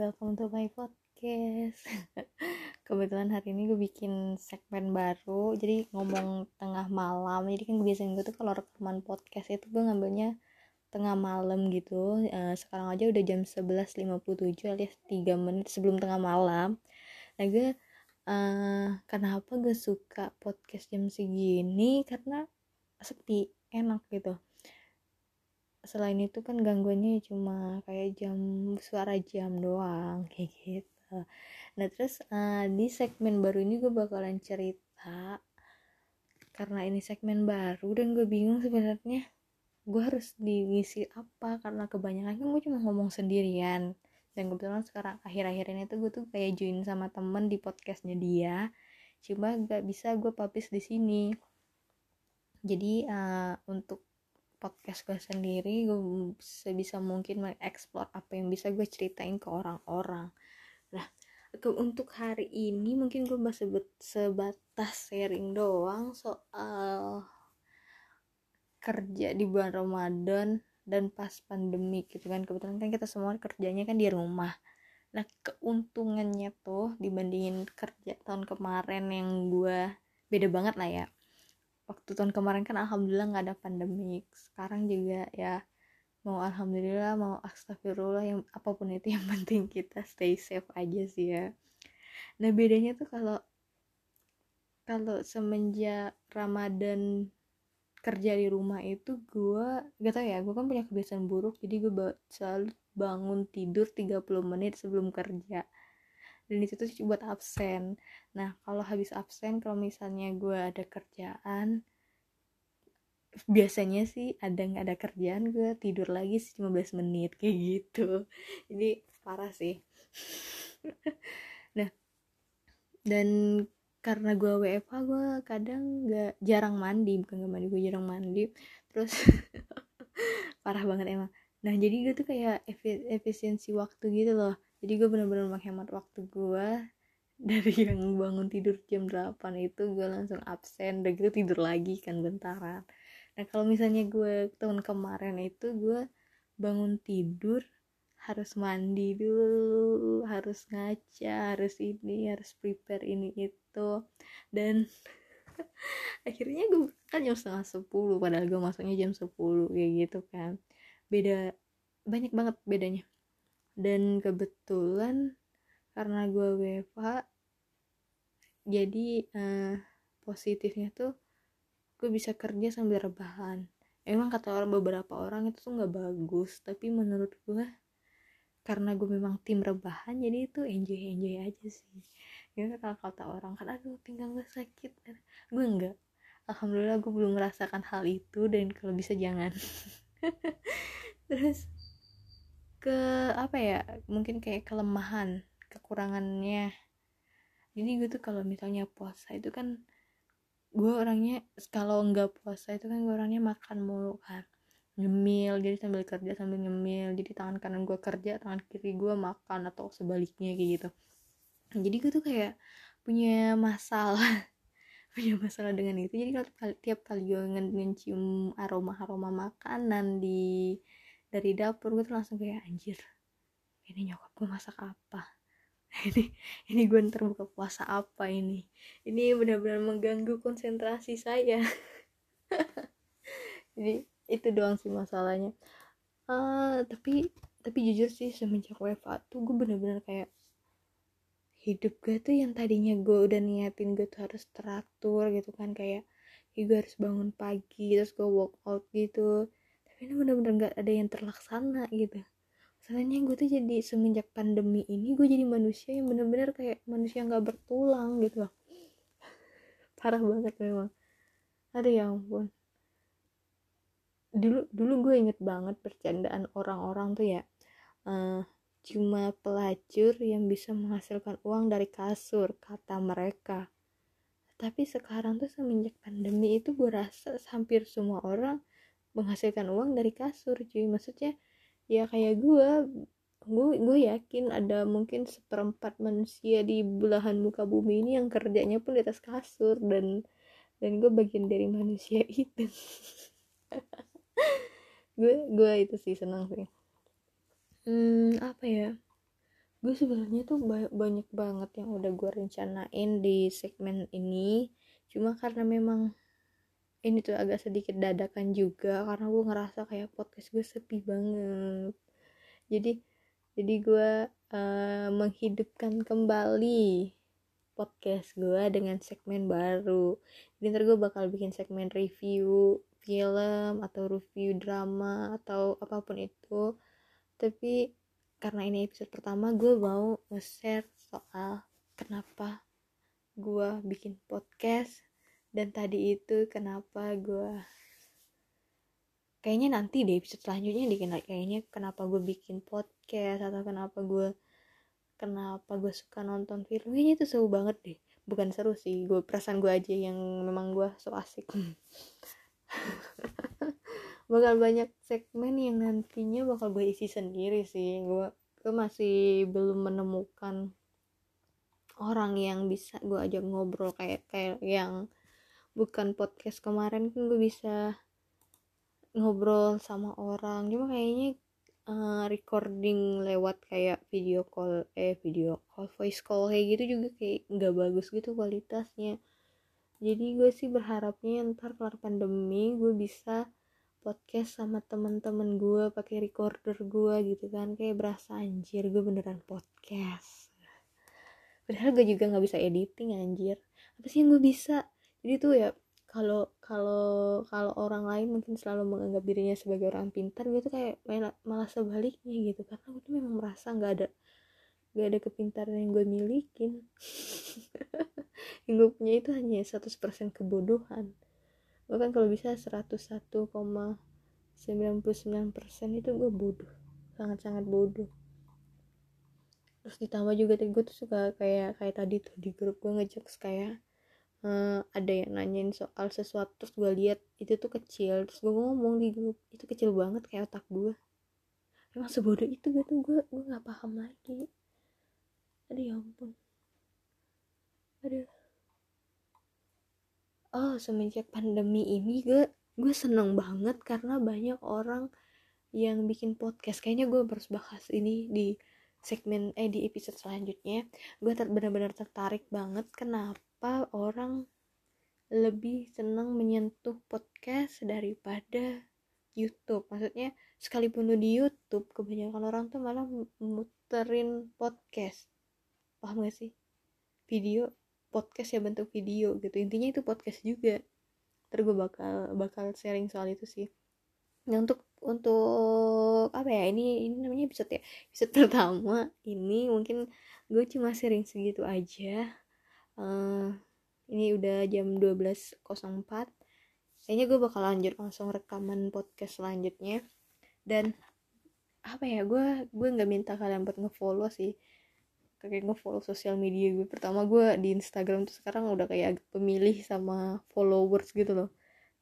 welcome to my podcast. Kebetulan hari ini gue bikin segmen baru Jadi ngomong tengah malam. Jadi kan biasanya gue tuh kalau rekaman podcast itu gue ngambilnya tengah malam gitu. Uh, Sekarang aja udah jam 11.57 alias 3 menit sebelum tengah malam. Nah gue uh, kenapa gue suka podcast jam segini? Karena sepi, enak gitu selain itu kan gangguannya cuma kayak jam suara jam doang kayak gitu. Nah terus uh, di segmen baru ini gue bakalan cerita karena ini segmen baru dan gue bingung sebenarnya gue harus diisi apa karena kebanyakan kan gue cuma ngomong sendirian. Dan kebetulan sekarang akhir-akhir ini tuh gue tuh kayak join sama temen di podcastnya dia. Cuma gak bisa gue publish di sini. Jadi uh, untuk podcast gue sendiri gue sebisa mungkin mengeksplor apa yang bisa gue ceritain ke orang-orang. Nah untuk hari ini mungkin gue masih sebatas sharing doang soal kerja di bulan Ramadan dan pas pandemi gitu kan. Kebetulan kan kita semua kerjanya kan di rumah. Nah keuntungannya tuh dibandingin kerja tahun kemarin yang gue beda banget lah ya waktu tahun kemarin kan alhamdulillah nggak ada pandemik. Sekarang juga ya mau alhamdulillah mau astagfirullah yang apa pun itu yang penting kita stay safe aja sih ya. Nah bedanya tuh kalau kalau semenjak Ramadan kerja di rumah itu gue gak tau ya gue kan punya kebiasaan buruk. Jadi gue selalu bangun tidur 30 menit sebelum kerja dan itu tuh buat absen. Nah kalau habis absen kalau misalnya gue ada kerjaan biasanya sih ada nggak ada kerjaan gue tidur lagi sih 15 menit kayak gitu. Ini parah sih. Nah dan karena gue WFH gue kadang nggak jarang mandi. Bukan nggak mandi gue jarang mandi. Terus parah banget emang. Nah jadi gue tuh kayak efisiensi waktu gitu loh jadi gue bener-bener menghemat waktu gue dari yang bangun tidur jam 8 itu gue langsung absen dan gitu tidur lagi kan bentaran. Nah kalau misalnya gue tahun kemarin itu gue bangun tidur harus mandi dulu harus ngaca harus ini harus prepare ini itu. Dan akhirnya gue kan jam setengah sepuluh padahal gue masuknya jam sepuluh kayak gitu kan. Beda banyak banget bedanya dan kebetulan karena gue WFH jadi uh, positifnya tuh gue bisa kerja sambil rebahan. Emang kata orang beberapa orang itu tuh nggak bagus tapi menurut gue karena gue memang tim rebahan jadi itu enjoy enjoy aja sih. Ya kalau kata orang kan aduh pinggang gue sakit. Gue enggak alhamdulillah gue belum merasakan hal itu dan kalau bisa jangan. Terus ke apa ya mungkin kayak kelemahan kekurangannya. Jadi gue tuh kalau misalnya puasa itu kan gue orangnya kalau nggak puasa itu kan gue orangnya makan mulu kan. Nyemil jadi sambil kerja sambil nyemil. Jadi tangan kanan gue kerja tangan kiri gue makan atau sebaliknya kayak gitu. Jadi gue tuh kayak punya masalah punya masalah dengan itu. Jadi kalau tiap kali gue ngecium aroma aroma makanan di dari dapur gue tuh langsung kayak anjir ini nyokap gue masak apa? Ini ini gue ntar buka puasa apa ini? Ini benar-benar mengganggu konsentrasi saya. Jadi itu doang sih masalahnya. Uh, tapi tapi jujur sih semenjak WFA tuh gue bener-bener kayak hidup gue tuh yang tadinya gue udah niatin gue tuh harus teratur gitu kan kayak ya gue harus bangun pagi terus gue walk out gitu ini bener-bener gak ada yang terlaksana gitu. Masalahnya gue tuh jadi semenjak pandemi ini gue jadi manusia yang bener-bener kayak manusia gak bertulang gitu loh. Parah banget memang. Ada ya ampun. Dulu dulu gue inget banget percandaan orang-orang tuh ya. Uh, cuma pelacur yang bisa menghasilkan uang dari kasur kata mereka. Tapi sekarang tuh semenjak pandemi itu gue rasa hampir semua orang menghasilkan uang dari kasur cuy. Maksudnya ya kayak gue gue gue yakin ada mungkin seperempat manusia di belahan muka bumi ini yang kerjanya pun di atas kasur dan dan gue bagian dari manusia itu. Gue gue itu sih senang sih. Hmm apa ya? Gue sebenarnya tuh banyak banget yang udah gue rencanain di segmen ini. Cuma karena memang ini tuh agak sedikit dadakan juga karena gue ngerasa kayak podcast gue sepi banget. Jadi jadi gue uh, menghidupkan kembali podcast gue dengan segmen baru. Jadi ntar gue bakal bikin segmen review film atau review drama atau apa pun itu. Tapi karena ini episode pertama gue mau nge-share soal kenapa gue bikin podcast dan tadi itu kenapa gue kayaknya nanti deh episode selanjutnya dikenal kayaknya kenapa gue bikin podcast atau kenapa gue kenapa gue suka nonton film. Kayaknya itu seru banget deh. Bukan seru sih gue perasaan gue aja yang memang gue so asik. Bakal banyak segmen yang nantinya bakal gue isi sendiri sih. Gue gue masih belum menemukan orang yang bisa gue ajak ngobrol kayak kayak yang bukan podcast kemarin kan gue bisa ngobrol sama orang. Cuma kayaknya uh, recording lewat kayak video call eh video call voice call kayak gitu juga kayak nggak bagus gitu kualitasnya. Jadi gue sih berharapnya ntar kelar pandemi gue bisa podcast sama temen-temen gue pakai recorder gue gitu kan. Kayak berasa anjir gue beneran podcast. Padahal gue juga nggak bisa editing anjir. Apa sih yang gue bisa jadi tuh ya kalau kalau kalau orang lain mungkin selalu menganggap dirinya sebagai orang pintar gue tuh kayak malah sebaliknya gitu. Karena gue tuh memang merasa nggak ada nggak ada kepintaran yang gue milikin. Yang gue punya itu hanya 100% kebodohan. Bahkan kalau bisa 101,99% itu gue bodoh sangat-sangat bodoh. Terus ditambah juga gue tuh suka kayak kayak tadi tuh di grup gue ngejokes kayak uh, ada yang nanyain soal sesuatu terus gue lihat itu tuh kecil. Terus gue ngomong di grup itu kecil banget kayak otak gue emang sebodoh itu gue tuh gue gue nggak paham lagi. Aduh ya ampun. Aduh. Oh semenjak pandemi ini gue gue seneng banget karena banyak orang yang bikin podcast. Kayaknya gue harus bahas ini di segmen eh di episode selanjutnya. Gue ter benar-benar tertarik banget. Kenapa orang lebih senang menyentuh podcast daripada YouTube? Maksudnya sekalipun lu di YouTube kebanyakan orang tuh malah muterin podcast. Paham gak sih? Video podcast ya bentuk video gitu. Intinya itu podcast juga. Terus gue bakal bakal sharing soal itu sih. Nah untuk untuk apa ya? Ini ini namanya episode ya. Episode pertama ini mungkin gue cuma sharing segitu aja uh, ini udah jam 12.04 kayaknya gue bakal lanjut langsung rekaman podcast selanjutnya. Dan apa ya gue gue nggak minta kalian buat ngefollow sih. Kayak nge-follow sosial media gue pertama gue di Instagram tuh sekarang udah kayak pemilih sama followers gitu loh.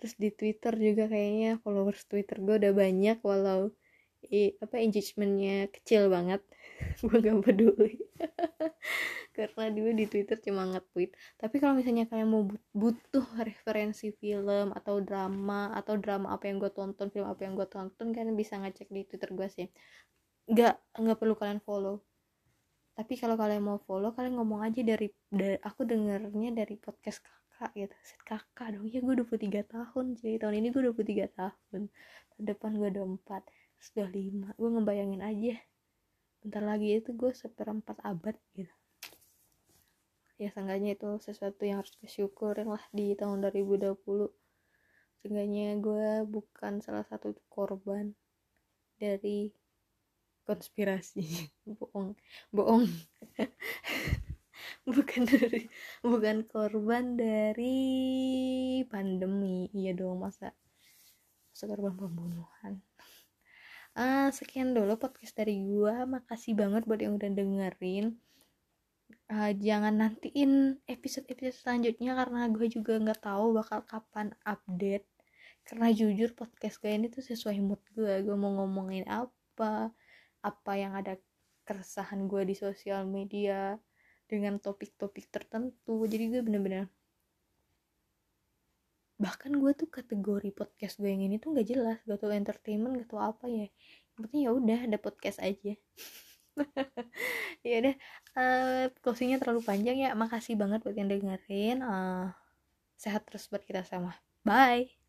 Terus di Twitter juga kayaknya followers Twitter gue udah banyak walau i, apa engagementnya kecil banget gue gak peduli. Karena dia di Twitter cuma nge-tweet. Tapi kalau misalnya kalian mau butuh referensi film atau drama atau drama apa yang gue tonton film apa yang gue tonton kalian bisa ngecek di Twitter gue sih. Nggak nggak perlu kalian follow. Tapi kalau kalian mau follow kalian ngomong aja dari, dari aku dengernya dari podcast kakak gitu. Set kakak dong. Ya gue 23 tahun jadi tahun ini gue 23 tahun. Tahun depan gue 24 sudah 5 gue ngebayangin aja bentar lagi itu gue seperempat abad gitu. Ya seenggaknya itu sesuatu yang harus bersyukurin lah di tahun 2020 seenggaknya gue bukan salah satu korban dari konspirasi. Bohong bohong. Bukan dari bukan korban dari pandemi. Iya dong masa masa korban pembunuhan uh, sekian dulu podcast dari gua. Makasih banget buat yang udah dengerin. Uh, jangan nantiin episode-episode selanjutnya karena gue juga nggak tahu bakal kapan update. Karena jujur podcast gue ini tuh sesuai mood gue gue mau ngomongin apa apa yang ada keresahan gue di sosial media dengan topik-topik tertentu. Jadi gue bener-bener bahkan gue tuh kategori podcast gue yang ini tuh nggak jelas gak tau entertainment gak tau apa ya. Yang penting ya udah ada podcast aja. Ya udah uh, closingnya terlalu panjang ya. Makasih banget buat yang dengerin. Uh, sehat terus buat kita sama bye